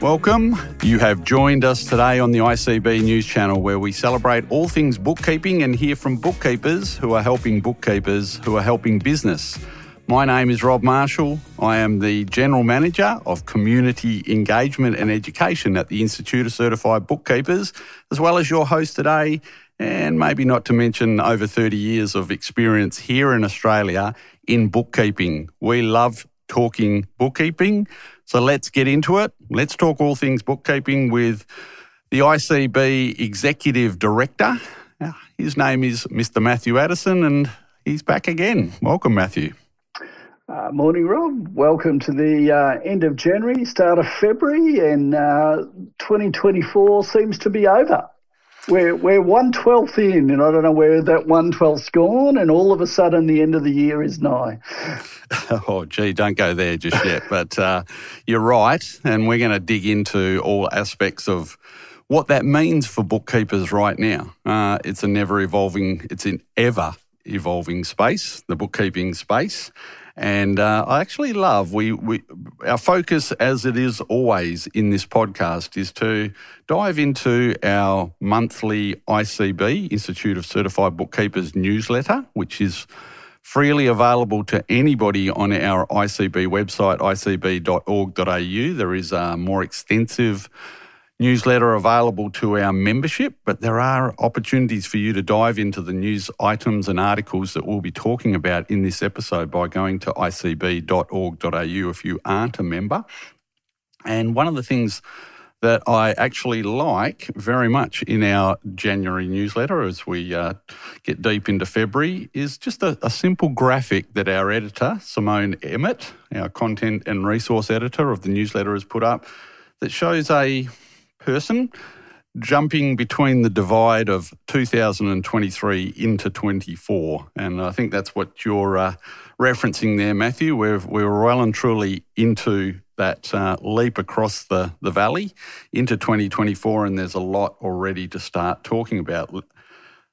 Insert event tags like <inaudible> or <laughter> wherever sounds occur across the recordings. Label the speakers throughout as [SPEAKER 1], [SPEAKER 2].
[SPEAKER 1] Welcome. You have joined us today on the ICB News Channel where we celebrate all things bookkeeping and hear from bookkeepers who are helping bookkeepers who are helping business. My name is Rob Marshall. I am the General Manager of Community Engagement and Education at the Institute of Certified Bookkeepers, as well as your host today, and maybe not to mention over 30 years of experience here in Australia in bookkeeping. We love talking bookkeeping. So let's get into it. Let's talk all things bookkeeping with the ICB Executive Director. His name is Mr. Matthew Addison, and he's back again. Welcome, Matthew.
[SPEAKER 2] Uh, morning, Rob. Welcome to the uh, end of January, start of February, and uh, 2024 seems to be over. We're, we're one twelfth in, and I don't know where that one twelfth's gone, and all of a sudden the end of the year is nigh. <laughs>
[SPEAKER 1] oh, gee, don't go there just yet. but uh, you're right, and we're going to dig into all aspects of what that means for bookkeepers right now. Uh, it's a never evolving, it's an ever evolving space, the bookkeeping space. And uh, I actually love we, we our focus, as it is always in this podcast, is to dive into our monthly ICB Institute of Certified Bookkeepers newsletter, which is freely available to anybody on our ICB website, icb.org.au. There is a more extensive newsletter available to our membership, but there are opportunities for you to dive into the news items and articles that we'll be talking about in this episode by going to icb.org.au if you aren't a member. And one of the things that I actually like very much in our January newsletter as we uh, get deep into February is just a, a, simple graphic that our editor, Simone Emmett, our content and resource editor of the newsletter, has put up that shows a person jumping between the divide of 2023 into 24. And I think that's what you're uh, referencing there, Matthew. We're, we're well and truly into that uh, leap across the, the valley into 2024, and there's a lot already to start talking about.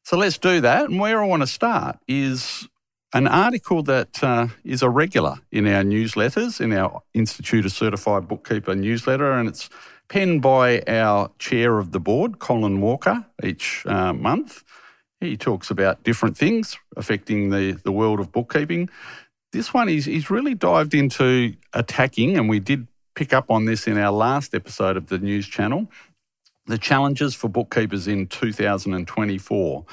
[SPEAKER 1] So let's do that. And where I want to start is an article that uh, is a regular in our newsletters, in our Institute of Certified Bookkeeper newsletter, and it's penned by our chair of the board, Colin Walker, each uh, month. He talks about different things affecting the, the world of bookkeeping. This one, he's, he's really dived into attacking, and we did pick up on this in our last episode of the news channel the challenges for bookkeepers in 2024.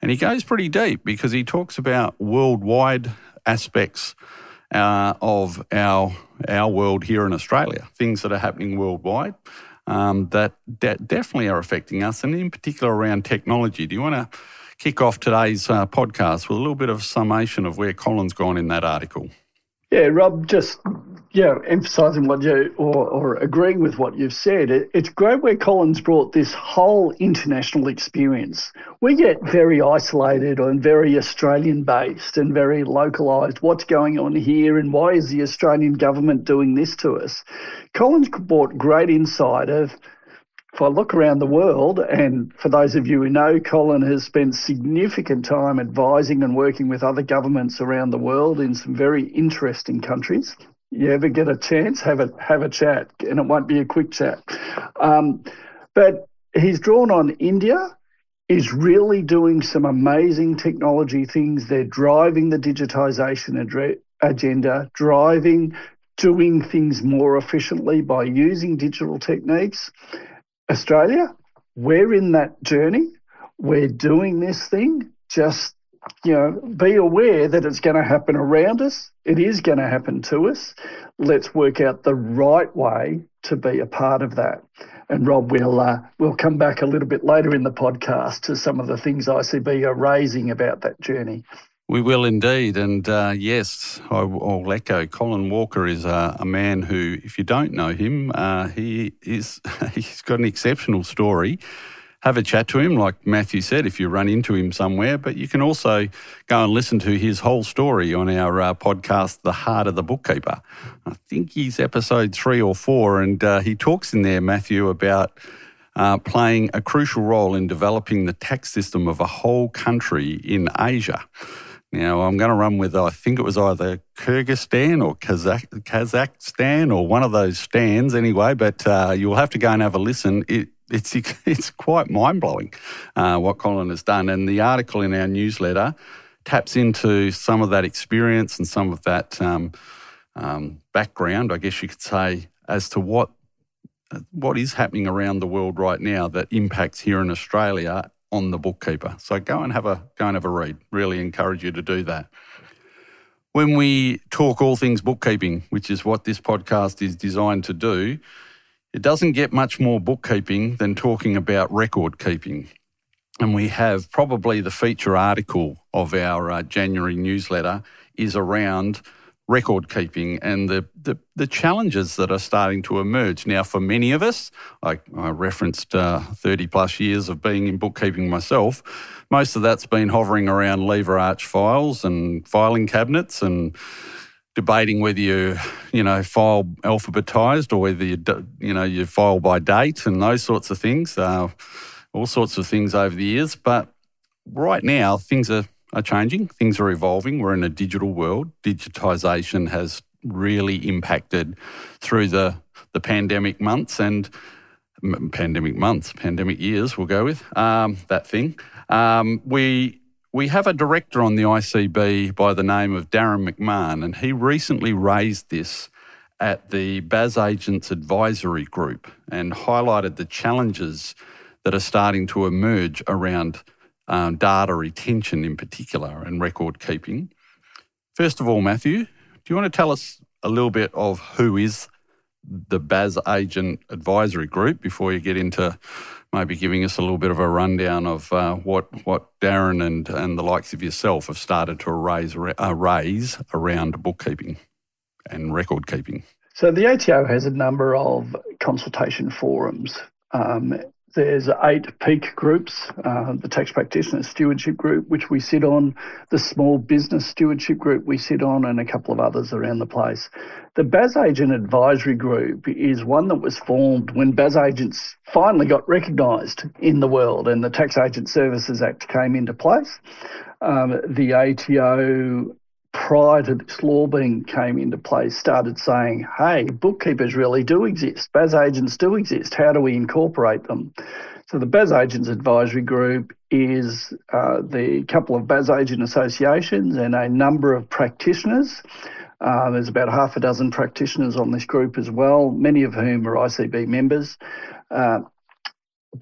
[SPEAKER 1] And he goes pretty deep because he talks about worldwide aspects uh, of our our world here in Australia, things that are happening worldwide um, that, that definitely are affecting us, and in particular around technology. Do you want to kick off today's uh, podcast with a little bit of summation of where Colin's gone in that article?
[SPEAKER 2] Yeah, Rob, just yeah, emphasising what you or, or agreeing with what you've said. It, it's great where Colin's brought this whole international experience. We get very isolated and very Australian based and very localised. What's going on here and why is the Australian government doing this to us? Colin's brought great insight of I look around the world, and for those of you who know, Colin has spent significant time advising and working with other governments around the world in some very interesting countries. You ever get a chance, have a have a chat, and it won't be a quick chat. Um, but he's drawn on India, is really doing some amazing technology things. They're driving the digitization agenda, driving doing things more efficiently by using digital techniques. Australia, we're in that journey. We're doing this thing. Just, you know, be aware that it's going to happen around us. It is going to happen to us. Let's work out the right way to be a part of that. And Rob, we'll uh, we'll come back a little bit later in the podcast to some of the things ICB are raising about that journey.
[SPEAKER 1] We will indeed. And uh, yes, I, will echo. Colin Walker is a, a, man who, if you don't know him, uh, he is <laughs> he's got an exceptional story. Have a chat to him, like Matthew said, if you run into him somewhere. But you can also go and listen to his whole story on our uh, podcast, The Heart of the Bookkeeper. I think he's episode three or four, and uh, he talks in there, Matthew, about uh, playing a crucial role in developing the tax system of a whole country in Asia. Now, I'm going to run with, I think it was either Kyrgyzstan or Kazakh, Kazakhstan or one of those stands anyway, but uh, you'll have to go and have a listen. It, it's, <laughs> it's quite mind blowing uh, what Colin has done. And the article in our newsletter taps into some of that experience and some of that um, um, background, I guess you could say, as to what what is happening around the world right now that impacts here in Australia on the bookkeeper. So go and have a go and have a read. Really encourage you to do that. When we talk all things bookkeeping, which is what this podcast is designed to do, it doesn't get much more bookkeeping than talking about record keeping. And we have probably the feature article of our uh, January newsletter is around record keeping and the, the, the, challenges that are starting to emerge. Now, for many of us, I, I referenced uh, 30 plus years of being in bookkeeping myself, most of that's been hovering around lever arch files and filing cabinets and debating whether you, you know, file alphabetized or whether you, you know, you file by date and those sorts of things, uh, all sorts of things over the years. But right now, things are are changing, things are evolving. We're in a digital world. Digitisation has really impacted through the, the pandemic months and pandemic months, pandemic years, we'll go with um, that thing. Um, we we have a director on the ICB by the name of Darren McMahon, and he recently raised this at the BAS Agents Advisory Group and highlighted the challenges that are starting to emerge around um, data retention in particular and record keeping. First of all, Matthew, do you want to tell us a little bit of who is the BAS Agent Advisory Group before you get into maybe giving us a little bit of a rundown of uh, what what Darren and, and the likes of yourself have started to raise, uh, raise around bookkeeping and record keeping?
[SPEAKER 2] So the ATO has a number of consultation forums. Um, there's eight peak groups, uh, the tax practitioner stewardship group, which we sit on, the small business stewardship group we sit on, and a couple of others around the place. The BAS Agent Advisory Group is one that was formed when BAS agents finally got recognised in the world and the Tax Agent Services Act came into place. Um, the ATO prior to this law being came into place started saying, hey, bookkeepers really do exist, BAS agents do exist, how do we incorporate them? So the BAS Agents Advisory Group is uh, the couple of BAS agent associations and a number of practitioners. Uh, there's about half a dozen practitioners on this group as well, many of whom are ICB members. Uh,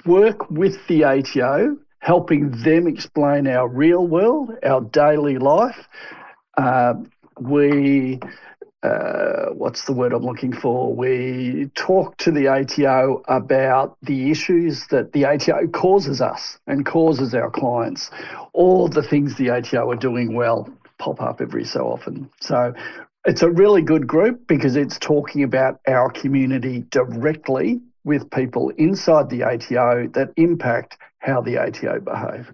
[SPEAKER 2] work with the ATO, helping them explain our real world, our daily life, uh, we, uh, what's the word I'm looking for? We talk to the ATO about the issues that the ATO causes us and causes our clients. All the things the ATO are doing well pop up every so often. So it's a really good group because it's talking about our community directly with people inside the ATO that impact how the ATO behave.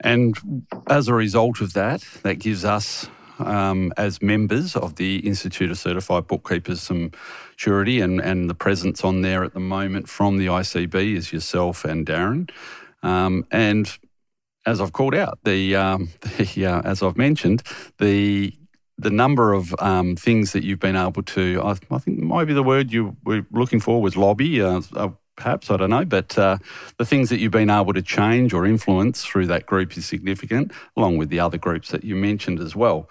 [SPEAKER 1] And as a result of that, that gives us, um, as members of the Institute of Certified Bookkeepers, some surety and, and the presence on there at the moment from the ICB is yourself and Darren. Um, and as I've called out, the, um, <laughs> the uh, as I've mentioned, the the number of um, things that you've been able to, I, I, think maybe the word you were looking for was lobby. Uh, uh perhaps, I don't know. But uh, the things that you've been able to change or influence through that group is significant, along with the other groups that you mentioned as well.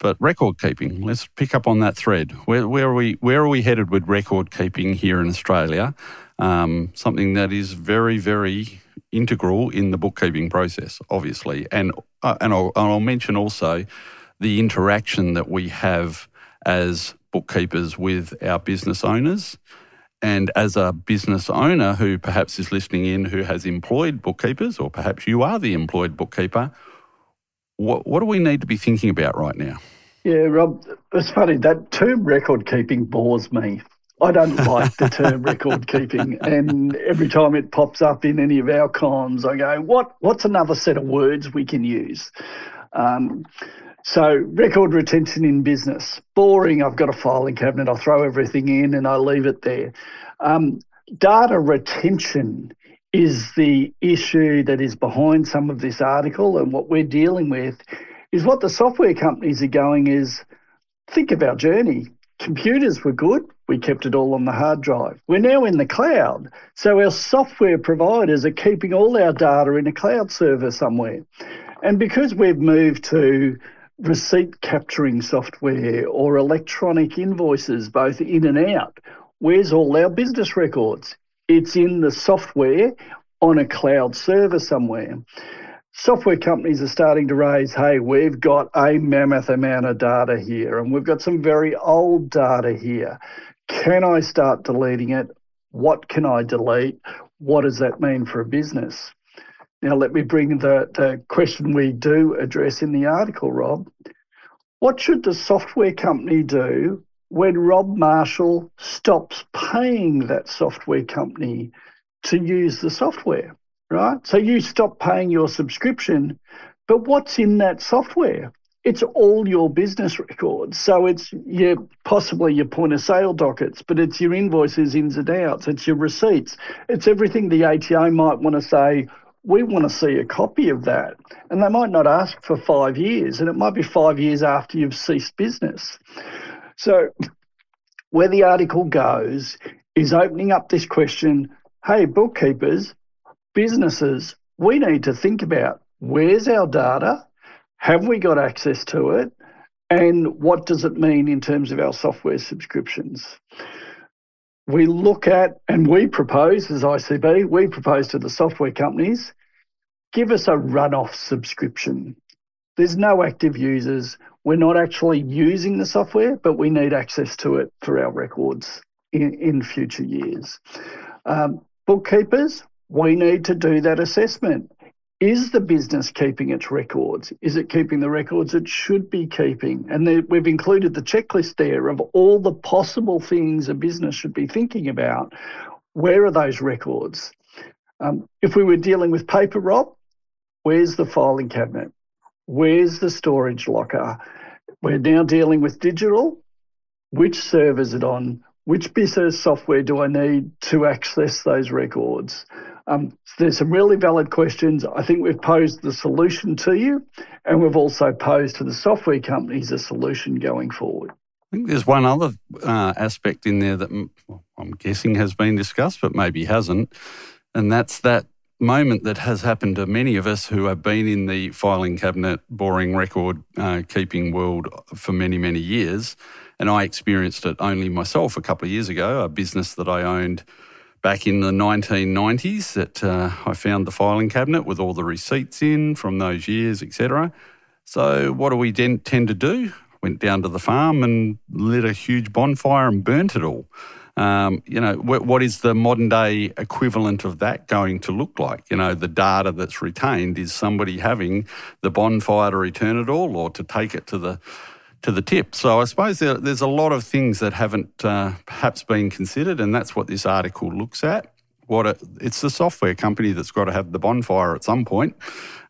[SPEAKER 1] But record keeping, let's pick up on that thread. Where, where are we? Where are we headed with record keeping here in Australia? Um, something that is very, very integral in the bookkeeping process, obviously, and uh, and, I'll, and I'll mention also the interaction that we have as bookkeepers with our business owners and as a business owner who perhaps is listening in who has employed bookkeepers, or perhaps you are the employed bookkeeper, what, what do we need to be thinking about right now?
[SPEAKER 2] Yeah, Rob, it's funny. That term record keeping bores me. I don't <laughs> like the term record keeping, and every time it pops up in any of our comms, I go, "What? What's another set of words we can use?" Um, so, record retention in business. Boring. I've got a filing cabinet. I throw everything in and I leave it there. Um, data retention is the issue that is behind some of this article and what we're dealing with is what the software companies are going is think of our journey. Computers were good, we kept it all on the hard drive. We're now in the cloud. So our software providers are keeping all our data in a cloud server somewhere. And because we've moved to receipt capturing software or electronic invoices, both in and out, where's all our business records? It's in the software on a cloud server somewhere. Software companies are starting to raise, hey, we've got a mammoth amount of data here, and we've got some very old data here. Can I start deleting it? What can I delete? What does that mean for a business? Now, let me bring the, the question we do address in the article, Rob. What should the software company do when Rob Marshall stops paying that software company to use the software, right? So you stop paying your subscription, but what's in that software? it's all your business records. So it's your possibly your point of sale dockets, but it's your invoices, ins and outs, it's your receipts, it's everything the ATO might want to say. We want to see a copy of that. And they might not ask for five years, and it might be five years after you've ceased business. So, where the article goes is opening up this question hey, bookkeepers, businesses, we need to think about where's our data? Have we got access to it? And what does it mean in terms of our software subscriptions? We look at and we propose as ICB, we propose to the software companies, give us a run-off subscription. There's no active users. We're not actually using the software, but we need access to it for our records in, in future years. Um, bookkeepers, we need to do that assessment. Is the business keeping its records? Is it keeping the records it should be keeping? And we've included the checklist there of all the possible things a business should be thinking about. Where are those records? Um, if we were dealing with paper, Rob, where's the filing cabinet? Where's the storage locker? We're now dealing with digital. Which server is it on? Which business software do I need to access those records? Um, there's some really valid questions. I think we've posed the solution to you, and we've also posed to the software companies a solution going forward.
[SPEAKER 1] I think there's one other uh, aspect in there that I'm guessing has been discussed, but maybe hasn't, and that's that moment that has happened to many of us who have been in the filing cabinet, boring record uh, keeping world for many, many years. And I experienced it only myself a couple of years ago, a business that I owned back in the 1990s that uh, I found the filing cabinet with all the receipts in from those years, etc. So what do we then tend to do? Went down to the farm and lit a huge bonfire and burnt it all. Um, you know, wh- what is the modern day equivalent of that going to look like? You know, the data that's retained is somebody having the bonfire to return it all or to take it to the to the tip. So I suppose there, there's a lot of things that haven't uh, perhaps been considered, and that's what this article looks at what it, it's the software company that's got to have the bonfire at some point.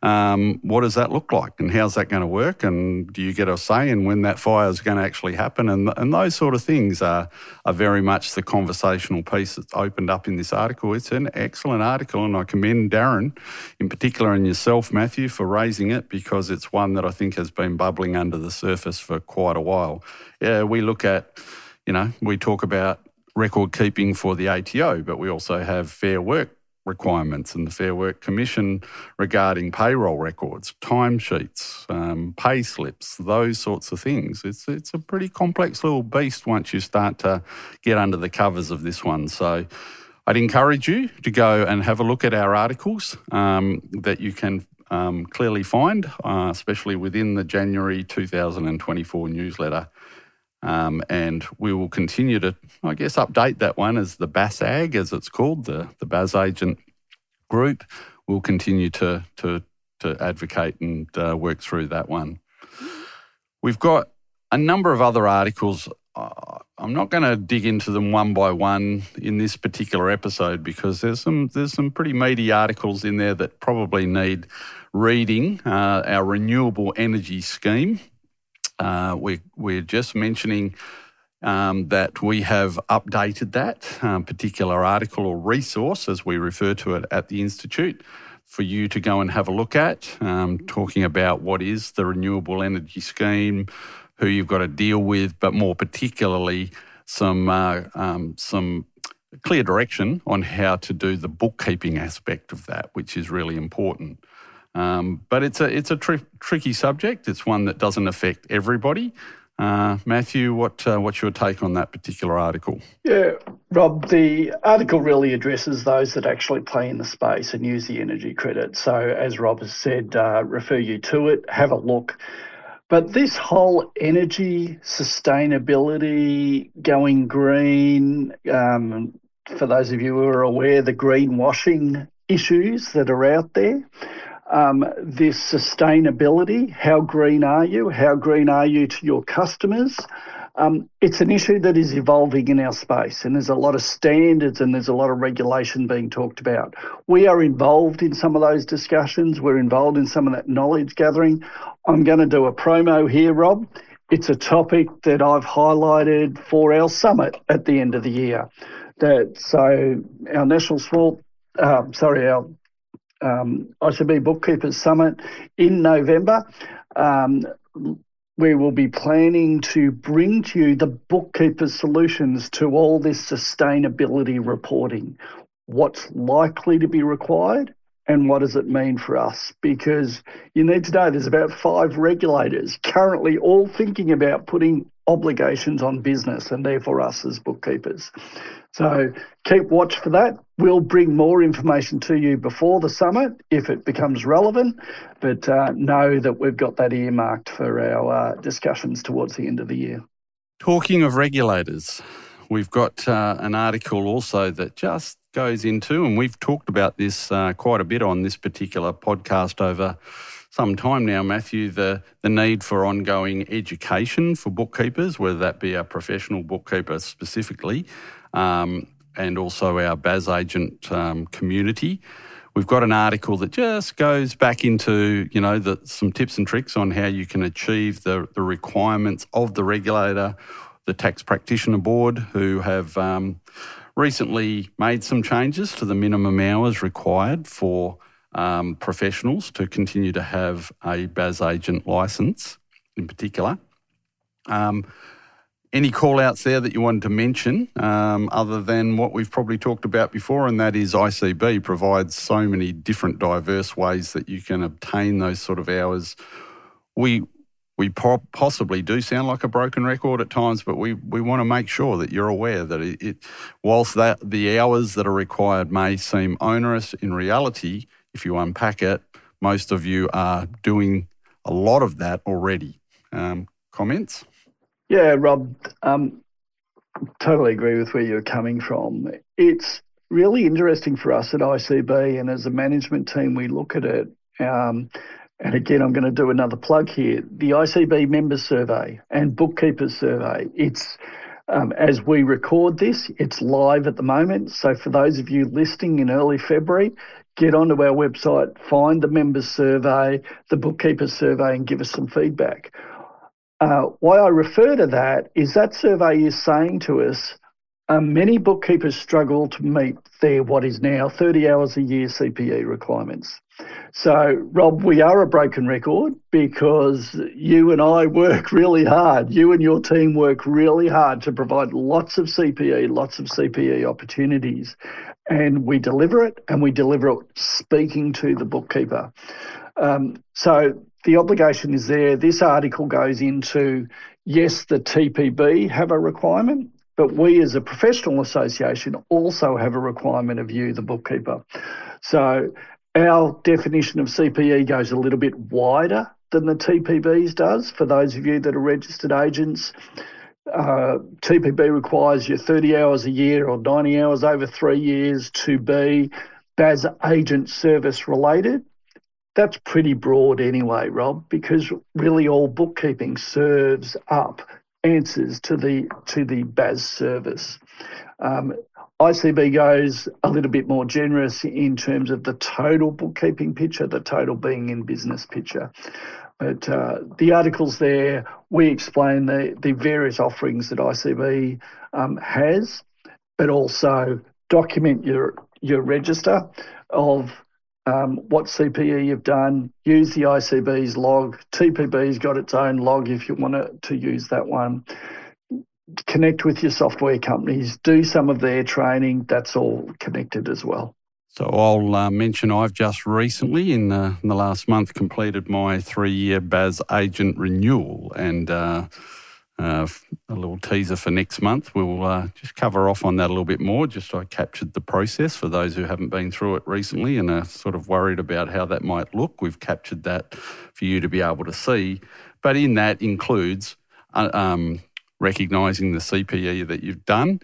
[SPEAKER 1] Um, what does that look like, and how's that going to work? And do you get a say in when that fire is going to actually happen? And and those sort of things are are very much the conversational piece that's opened up in this article. It's an excellent article, and I commend Darren, in particular, and yourself, Matthew, for raising it because it's one that I think has been bubbling under the surface for quite a while. Yeah, we look at you know, we talk about record keeping for the ATO, but we also have fair work requirements and the Fair Work Commission regarding payroll records, timesheets, um, pay slips, those sorts of things. It's it's a pretty complex little beast once you start to get under the covers of this one. So. I'd encourage you to go and have a look at our articles um, that you can um, clearly find, uh, especially within the January 2024 newsletter. Um, and we will continue to, I guess, update that one as the BASAG, as it's called, the, the BAS agent group. We'll continue to, to, to advocate and uh, work through that one. We've got a number of other articles. Uh, I'm not going to dig into them one by one in this particular episode because there's some there's some pretty meaty articles in there that probably need reading. Uh, our renewable energy scheme, uh, we, we're just mentioning um, that we have updated that um, particular article or resource, as we refer to it at the Institute, for you to go and have a look at, um, talking about what is the renewable energy scheme, who you've got to deal with, but more particularly some uh, um, some clear direction on how to do the bookkeeping aspect of that, which is really important. Um, but it's a it's a tri- tricky subject. It's one that doesn't affect everybody. Uh, Matthew, what uh, what's your take on that particular article?
[SPEAKER 2] Yeah, Rob, the article really addresses those that actually play in the space and use the energy credit. So, as Rob has said, uh, refer you to it, have a look. But this whole energy sustainability, going green, um, for those of you who are aware, the greenwashing issues that are out there um, this sustainability. How green are you? How green are you to your customers? Um, it's an issue that is evolving in our space, and there's a lot of standards and there's a lot of regulation being talked about. We are involved in some of those discussions, we're involved in some of that knowledge gathering. I'm going to do a promo here, Rob. It's a topic that I've highlighted for our summit at the end of the year. That so our national sport, uh, sorry, our um, ICB Bookkeepers Summit in November. Um, we will be planning to bring to you the bookkeepers' solutions to all this sustainability reporting. What's likely to be required and what does it mean for us? Because you need to know there's about five regulators currently all thinking about putting obligations on business and therefore us as bookkeepers. So keep watch for that. We'll bring more information to you before the summit if it becomes relevant, but uh, know that we've got that earmarked for our uh, discussions towards the end of the year.
[SPEAKER 1] Talking of regulators, we've got uh, an article also that just goes into, and we've talked about this uh, quite a bit on this particular podcast over some time now, Matthew, the, the need for ongoing education for bookkeepers, whether that be a professional bookkeeper specifically, um, and also our BAS agent um, community. We've got an article that just goes back into, you know, the, some tips and tricks on how you can achieve the, the requirements of the regulator, the Tax Practitioner Board, who have um, recently made some changes to the minimum hours required for um, professionals to continue to have a BAS agent licence in particular. Um, any call outs there that you wanted to mention, um, other than what we've probably talked about before, and that is ICB provides so many different diverse ways that you can obtain those sort of hours. We we po- possibly do sound like a broken record at times, but we, we want to make sure that you're aware that it, it whilst that the hours that are required may seem onerous, in reality, if you unpack it, most of you are doing a lot of that already. Um, comments?
[SPEAKER 2] Yeah, Rob, um, totally agree with where you're coming from. It's really interesting for us at ICB, and as a management team, we look at it. Um, and again, I'm going to do another plug here. The ICB member survey and bookkeepers survey. It's um, as we record this, it's live at the moment. So for those of you listening in early February, get onto our website, find the members survey, the bookkeepers survey, and give us some feedback. Uh, why I refer to that is that survey is saying to us um, many bookkeepers struggle to meet their what is now 30 hours a year CPE requirements. So, Rob, we are a broken record because you and I <laughs> work really hard. You and your team work really hard to provide lots of CPE, lots of CPE opportunities. And we deliver it and we deliver it speaking to the bookkeeper. Um, so, the obligation is there. This article goes into yes, the TPB have a requirement, but we as a professional association also have a requirement of you, the bookkeeper. So our definition of CPE goes a little bit wider than the TPB's does. For those of you that are registered agents, uh, TPB requires you 30 hours a year or 90 hours over three years to be BAS agent service related. That's pretty broad anyway, Rob, because really all bookkeeping serves up answers to the to the BAS service. Um, ICB goes a little bit more generous in terms of the total bookkeeping picture, the total being in business picture. But uh, the articles there, we explain the, the various offerings that ICB um, has, but also document your your register of um, what CPE you've done, use the ICB's log. TPB's got its own log if you want to, to use that one. Connect with your software companies, do some of their training. That's all connected as well.
[SPEAKER 1] So I'll uh, mention I've just recently, in, uh, in, the last month, completed my three-year BAS agent renewal, and uh, uh, a little teaser for next month. We'll uh, just cover off on that a little bit more. Just I captured the process for those who haven't been through it recently and are sort of worried about how that might look. We've captured that for you to be able to see. But in that includes uh, um, recognising the CPE that you've done.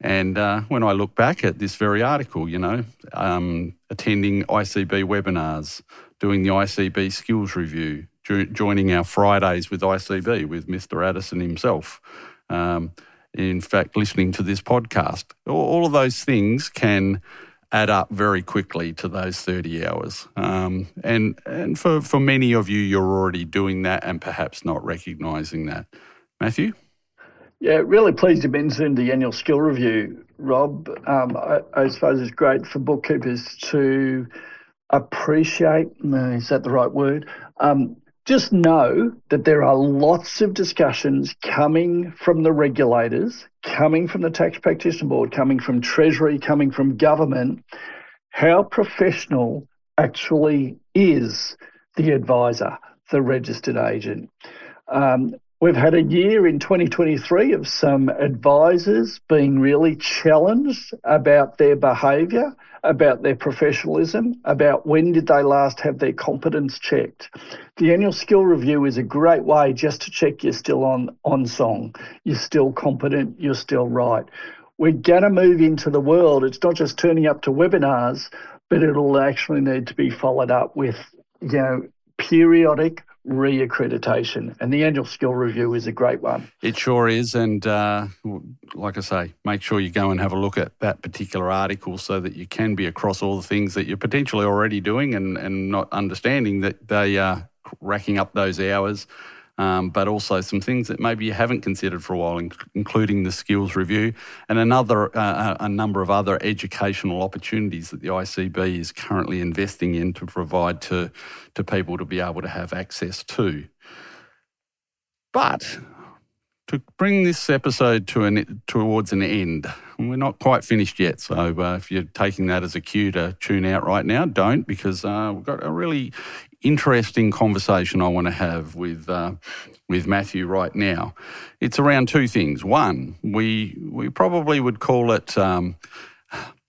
[SPEAKER 1] And uh, when I look back at this very article, you know, um, attending ICB webinars, doing the ICB skills review, joining our Fridays with ICB with Mr. Addison himself. Um, in fact, listening to this podcast, all, all, of those things can add up very quickly to those 30 hours. Um, and and for, for many of you, you're already doing that and perhaps not recognising that. Matthew?
[SPEAKER 2] Yeah, really pleased to mention the annual skill review, Rob. Um, I, I suppose it's great for bookkeepers to appreciate, is that the right word? Um, just know that there are lots of discussions coming from the regulators, coming from the Tax Practitioner Board, coming from Treasury, coming from government. How professional actually is the advisor, the registered agent? Um, We've had a year in 2023 of some advisors being really challenged about their behaviour, about their professionalism, about when did they last have their competence checked. The annual skill review is a great way just to check you're still on, on song, you're still competent, you're still right. We're going to move into the world. It's not just turning up to webinars, but it'll actually need to be followed up with, you know, periodic re-accreditation and the annual skill review is a great one.
[SPEAKER 1] It sure is and uh, like i say make sure you go and have a look at that particular article so that you can be across all the things that you're potentially already doing and, and not understanding that they are racking up those hours um, but also some things that maybe you haven't considered for a while, including the skills review and another uh, a number of other educational opportunities that the ICB is currently investing in to provide to to people to be able to have access to. But to bring this episode to an towards an end, we're not quite finished yet. So uh, if you're taking that as a cue to tune out right now, don't because uh, we've got a really interesting conversation I want to have with uh, with Matthew right now. It's around two things. One, we we probably would call it. Um,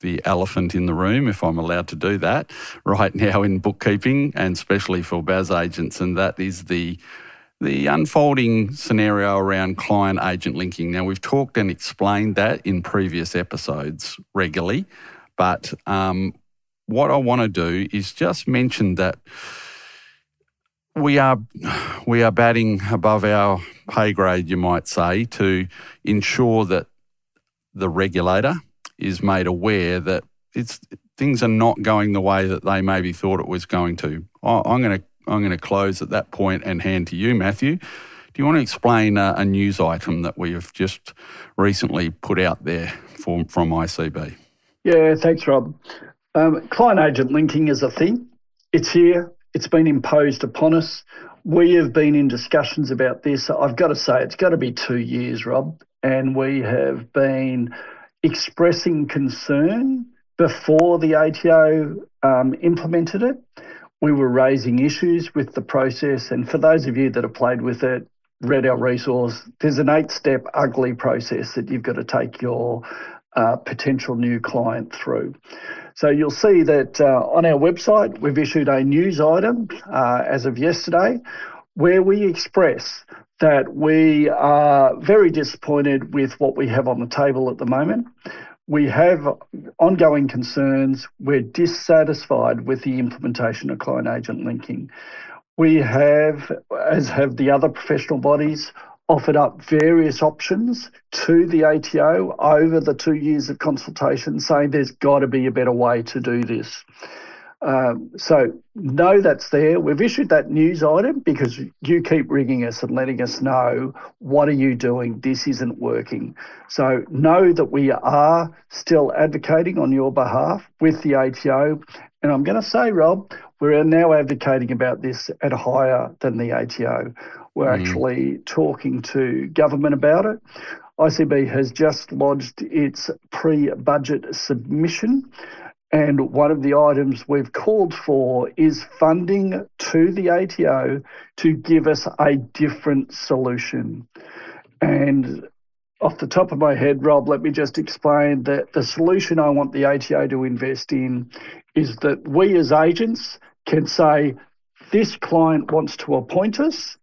[SPEAKER 1] the elephant in the room, if I'm allowed to do that, right now in bookkeeping and especially for BAS agents, and that is the the unfolding scenario around client agent linking. Now, we've talked and explained that in previous episodes regularly, but um, what I want to do is just mention that we are we are batting above our pay grade, you might say, to ensure that the regulator is made aware that it's things are not going the way that they maybe thought it was going to. I'm going to I'm going to close at that point and hand to you, Matthew. Do you want to explain a, a news item that we have just recently put out there for, from ICB?
[SPEAKER 2] Yeah, thanks, Rob. Um, client agent linking is a thing. It's here. It's been imposed upon us. We have been in discussions about this. I've got to say, it's got to be two years, Rob. And we have been expressing concern before the ATO um, implemented it. We were raising issues with the process. And for those of you that have played with it, read our resource, there's an eight step ugly process that you've got to take your uh, potential new client through. So you'll see that uh, on our website, we've issued a news item uh, as of yesterday where we express that we are very disappointed with what we have on the table at the moment. We have ongoing concerns. We're dissatisfied with the implementation of client agent linking. We have, as have the other professional bodies, offered up various options to the ATO over the two years of consultation, saying there's got to be a better way to do this. Um, so know that's there. We've issued that news item because you keep ringing us and letting us know what are you doing. This isn't working. So know that we are still advocating on your behalf with the ATO. And I'm going to say, Rob, we're now advocating about this at higher than the ATO. We're mm. actually talking to government about it. ICB has just lodged its pre budget submission. And one of the items we've called for is funding to the ATO to give us a different solution. And off the top of my head, Rob, let me just explain that the solution I want the ATO to invest in is that we as agents can say, this client wants to appoint us.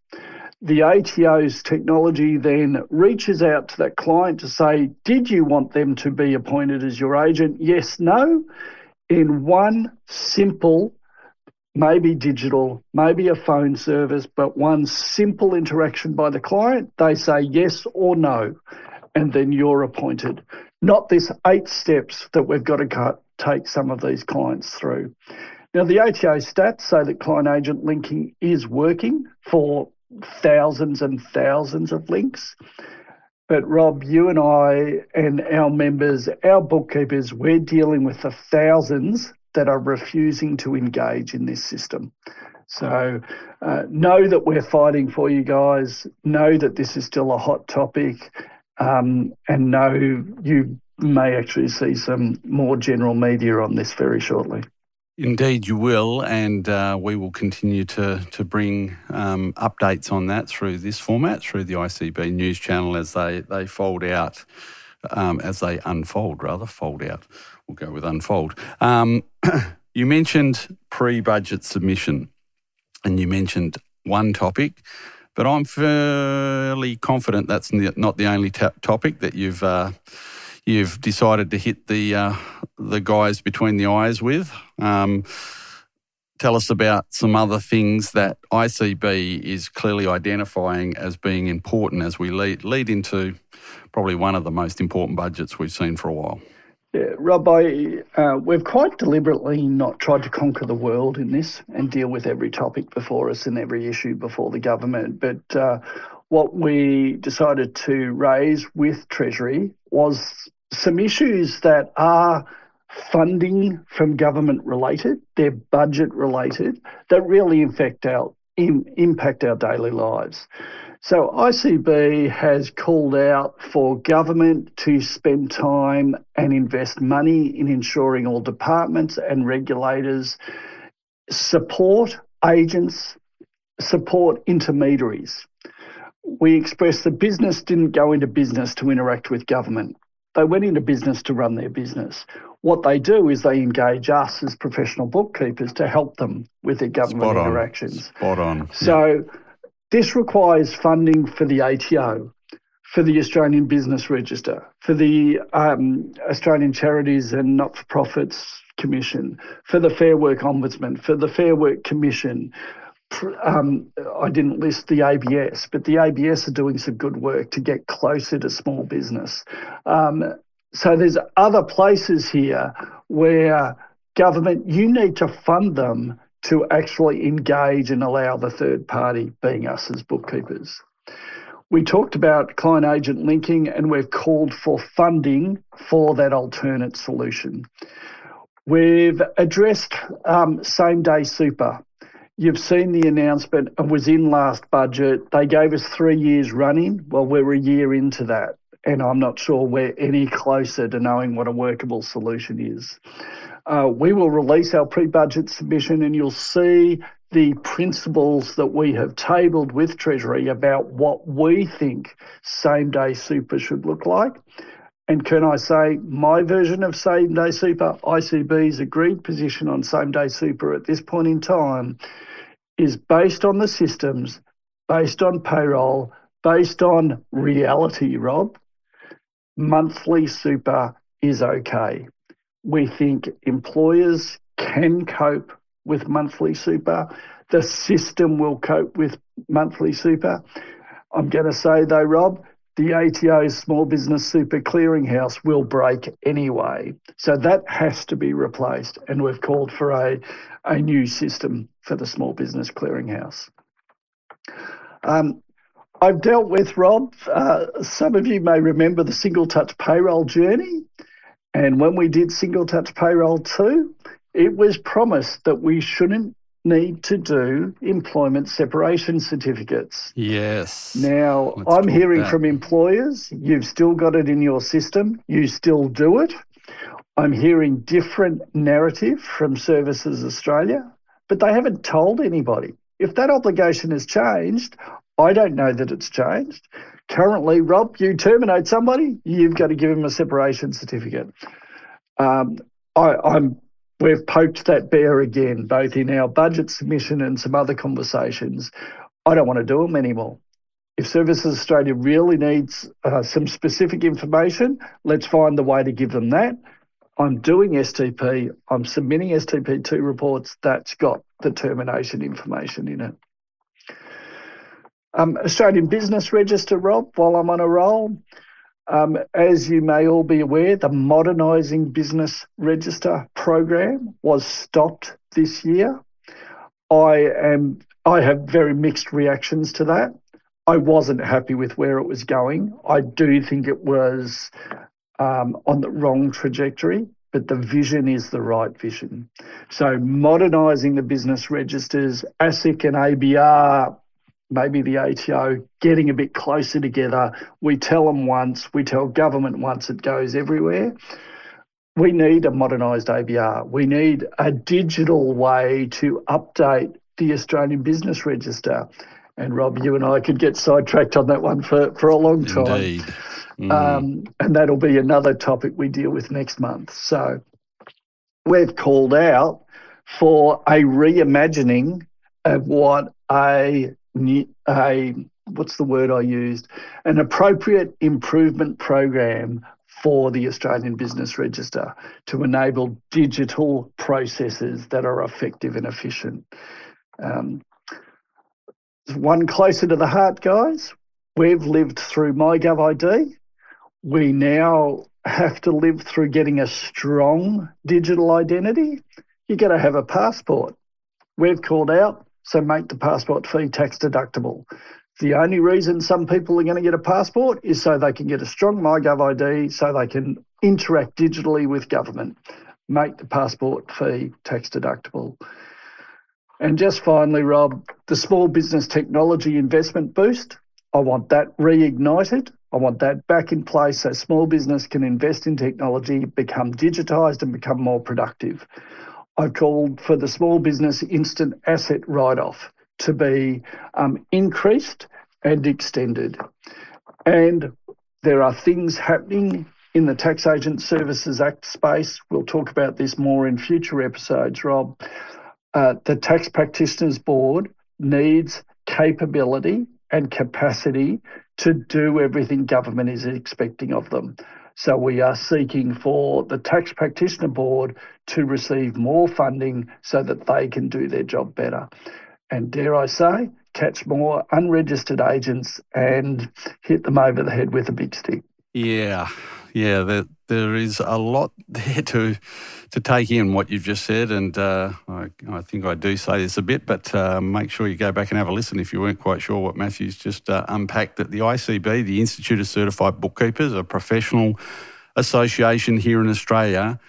[SPEAKER 2] The ATO's technology then reaches out to that client to say, Did you want them to be appointed as your agent? Yes, no. In one simple, maybe digital, maybe a phone service, but one simple interaction by the client, they say yes or no, and then you're appointed. Not this eight steps that we've got to take some of these clients through. Now, the ATO stats say that client agent linking is working for thousands and thousands of links. But Rob, you and I and our members, our bookkeepers, we're dealing with the thousands that are refusing to engage in this system. So uh, know that we're fighting for you guys. Know that this is still a hot topic, um, and know you may actually see some more general media on this very shortly.
[SPEAKER 1] Indeed, you will, and uh, we will continue to to bring um, updates on that through this format, through the ICB news channel as they they fold out, um, as they unfold. Rather, fold out. We'll go with unfold. Um, <clears throat> you mentioned pre-budget submission, and you mentioned one topic, but I'm fairly confident that's not the only topic that you've. Uh, you've decided to hit the uh, the guys between the eyes with. Um, tell us about some other things that ICB is clearly identifying as being important as we lead lead into probably one of the most important budgets we've seen for a while.
[SPEAKER 2] Yeah, Rob, I, uh, we've quite deliberately not tried to conquer the world in this and deal with every topic before us and every issue before the government. But uh, what we decided to raise with Treasury was some issues that are funding from government related, they're budget related, that really affect our, in, impact our daily lives. So ICB has called out for government to spend time and invest money in ensuring all departments and regulators support agents, support intermediaries. We expressed that business didn't go into business to interact with government. They went into business to run their business. What they do is they engage us as professional bookkeepers to help them with their government Spot interactions.
[SPEAKER 1] Spot on.
[SPEAKER 2] So yeah. this requires funding for the ATO, for the Australian Business Register, for the um, Australian Charities and Not for Profits Commission, for the Fair Work Ombudsman, for the Fair Work Commission, um, I didn't list the ABS, but the ABS are doing some good work to get closer to small business. Um, so there's other places here where government, you need to fund them to actually engage and allow the third party, being us as bookkeepers. We talked about client agent linking and we've called for funding for that alternate solution. We've addressed um, same day super. You've seen the announcement It was in last budget. They gave us three years running. Well, we're a year into that, and I'm not sure we're any closer to knowing what a workable solution is. Uh, we will release our pre budget submission, and you'll see the principles that we have tabled with Treasury about what we think same day super should look like. And can I say, my version of same day super, ICB's agreed position on same day super at this point in time is based on the systems, based on payroll, based on reality, Rob. Monthly super is okay. We think employers can cope with monthly super. The system will cope with monthly super. I'm going to say, though, Rob, the ATO Small Business Super Clearinghouse will break anyway. So that has to be replaced. And we've called for a, a new system for the Small Business Clearinghouse. Um, I've dealt with, Rob, uh, some of you may remember the single touch payroll journey. And when we did single touch payroll 2, it was promised that we shouldn't need to do employment separation certificates.
[SPEAKER 1] Yes.
[SPEAKER 2] Now, Let's I'm hearing from employers, you've still got it in your system, you still do it. I'm hearing different narrative from Services Australia, but they haven't told anybody. If that obligation has changed, I don't know that it's changed. Currently, Rob, you terminate somebody, you've got to give them a separation certificate. Um, I, I'm we've poked that bear again, both in our budget submission and some other conversations. I don't want to do them anymore. If Services Australia really needs uh, some specific information, let's find the way to give them that. I'm doing STP, I'm submitting STP2 reports that's got the termination information in it. Um, Australian Business Register, Rob, while I'm on a roll, um, as you may all be aware, the Modernising Business Register program was stopped this year. I am I have very mixed reactions to that. I wasn't happy with where it was going. I do think it was um, on the wrong trajectory, but the vision is the right vision. So modernising the business registers, ASIC and ABR maybe the ATO getting a bit closer together. We tell them once, we tell government once, it goes everywhere. We need a modernised ABR. We need a digital way to update the Australian Business Register. And Rob, you and I could get sidetracked on that one for, for a long time.
[SPEAKER 1] Indeed.
[SPEAKER 2] Mm. Um, and that'll be another topic we deal with next month. So we've called out for a reimagining of what a a what's the word I used? An appropriate improvement program for the Australian Business Register to enable digital processes that are effective and efficient. Um, one closer to the heart, guys. We've lived through MyGovID. We now have to live through getting a strong digital identity. You've got to have a passport. We've called out so make the passport fee tax deductible. The only reason some people are going to get a passport is so they can get a strong MyGov ID so they can interact digitally with government. Make the passport fee tax deductible. And just finally, Rob, the small business technology investment boost, I want that reignited. I want that back in place so small business can invest in technology, become digitised, and become more productive. I called for the small business instant asset write off to be um, increased and extended. And there are things happening in the Tax Agent Services Act space. We'll talk about this more in future episodes, Rob. Uh, the Tax Practitioners Board needs capability and capacity to do everything government is expecting of them. So we are seeking for the Tax Practitioner Board to receive more funding so that they can do their job better. And dare I say, catch more unregistered agents and hit them over the head with a big stick.
[SPEAKER 1] Yeah, yeah, there, there is a lot <laughs> there to to take in what you've just said, and uh, I, I, think I do say this a bit, but uh, make sure you go back and have a listen if you weren't quite sure what Matthew's just uh, unpacked. That the ICB, the Institute of Certified Bookkeepers, a professional association here in Australia,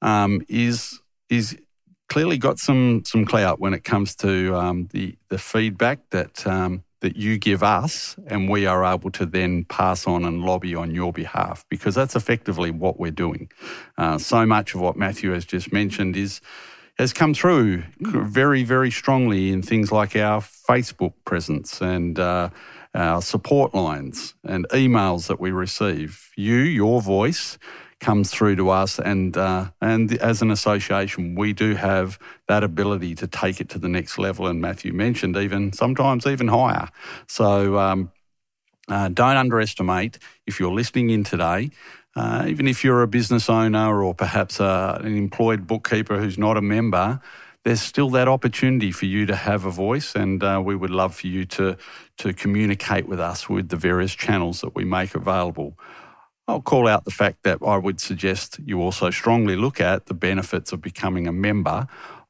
[SPEAKER 1] um, is is clearly got some some clout when it comes to um, the the feedback that um, that you give us, and we are able to then pass on and lobby on your behalf because that's effectively what we're doing. Uh, so much of what Matthew has just mentioned is has come through very very strongly in things like our Facebook presence and. Uh, our support lines and emails that we receive. You, your voice, comes through to us, and uh, and as an association, we do have that ability to take it to the next level. And Matthew mentioned even sometimes even higher. So um, uh, don't underestimate if you're listening in today. Uh, even if you're a business owner or perhaps uh, an employed bookkeeper who's not a member, there's still that opportunity for you to have a voice, and uh, we would love for you to to communicate with us with the various channels that we make available. I'll call out the fact that I would suggest you also strongly look at the benefits of becoming a member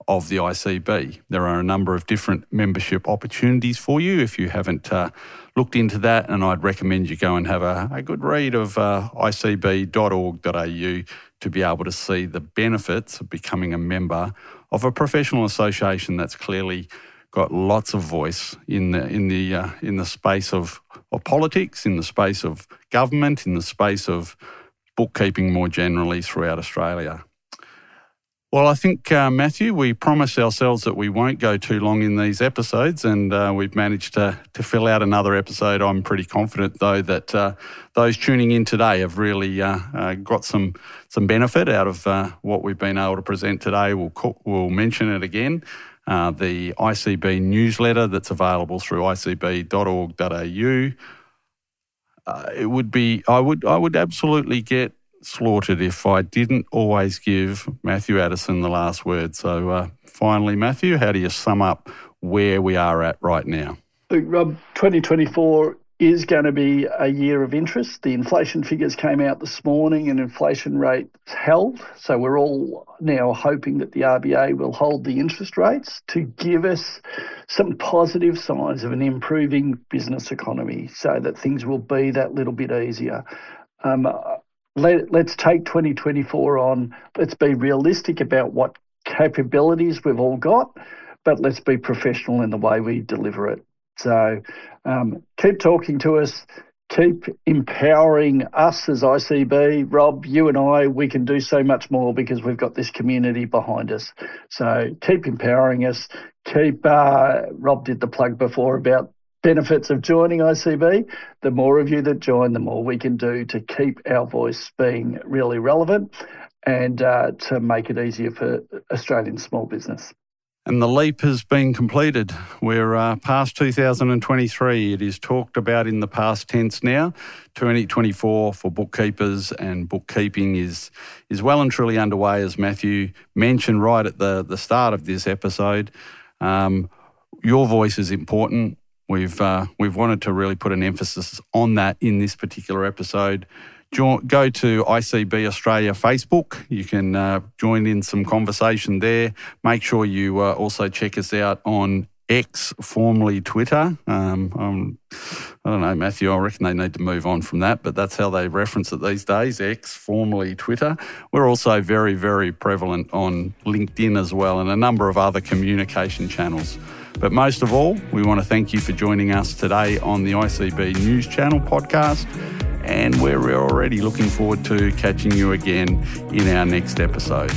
[SPEAKER 1] of the ICB. There are a number of different membership opportunities for you if you haven't uh, looked into that, and I'd recommend you go and have a, a good read of uh, icb.org.au to be able to see the benefits of becoming a member of a professional association that's clearly got lots of voice in the in the uh, in the space of, of politics, in the space of government, in the space of bookkeeping more generally throughout Australia. Well, I think, uh, Matthew, we promised ourselves that we won't go too long in these episodes, and uh, we've managed to, to fill out another episode. I'm pretty confident, though, that uh, those tuning in today have really uh, uh, got some some benefit out of what we've been able to present today. We'll, we'll mention it again. The ICB newsletter that's available through icb.org.au. it would be, I would, I would absolutely get slaughtered if I didn't always give Matthew Addison the last word. So, uh, finally, Matthew, how do you sum up where we are at right now?
[SPEAKER 2] Rob, 2024 is going to be a year of interest. The inflation figures came out this morning and inflation rates held. So we're all now hoping that the RBA will hold the interest rates to give us some positive signs of an improving business economy so that things will be that little bit easier. Um, let, let's take 2024 on. Let's be realistic about what capabilities we've all got, but let's be professional in the way we deliver it. So um, keep talking to us, keep empowering us as ICB. Rob, you and I, we can do so much more because we've got this community behind us. So keep empowering us. Keep, uh, Rob did the plug before about benefits of joining ICB. The more of you that join, the more we can do to keep our voice being really relevant and uh, to make it easier for Australian small business.
[SPEAKER 1] And the leap has been completed. We're uh, past 2023. It is talked about in the past tense now. 2024 for bookkeepers and bookkeeping is is well and truly underway, as Matthew mentioned right at the, the start of this episode. Um, your voice is important. We've uh, we've wanted to really put an emphasis on that in this particular episode. Go to ICB Australia Facebook. You can uh, join in some conversation there. Make sure you uh, also check us out on X, formerly Twitter. Um, um, I don't know, Matthew. I reckon they need to move on from that, but that's how they reference it these days. X, formerly Twitter. We're also very, very prevalent on LinkedIn as well, and a number of other communication channels. But most of all, we want to thank you for joining us today on the ICB News Channel podcast. And we're already looking forward to catching you again in our next episode.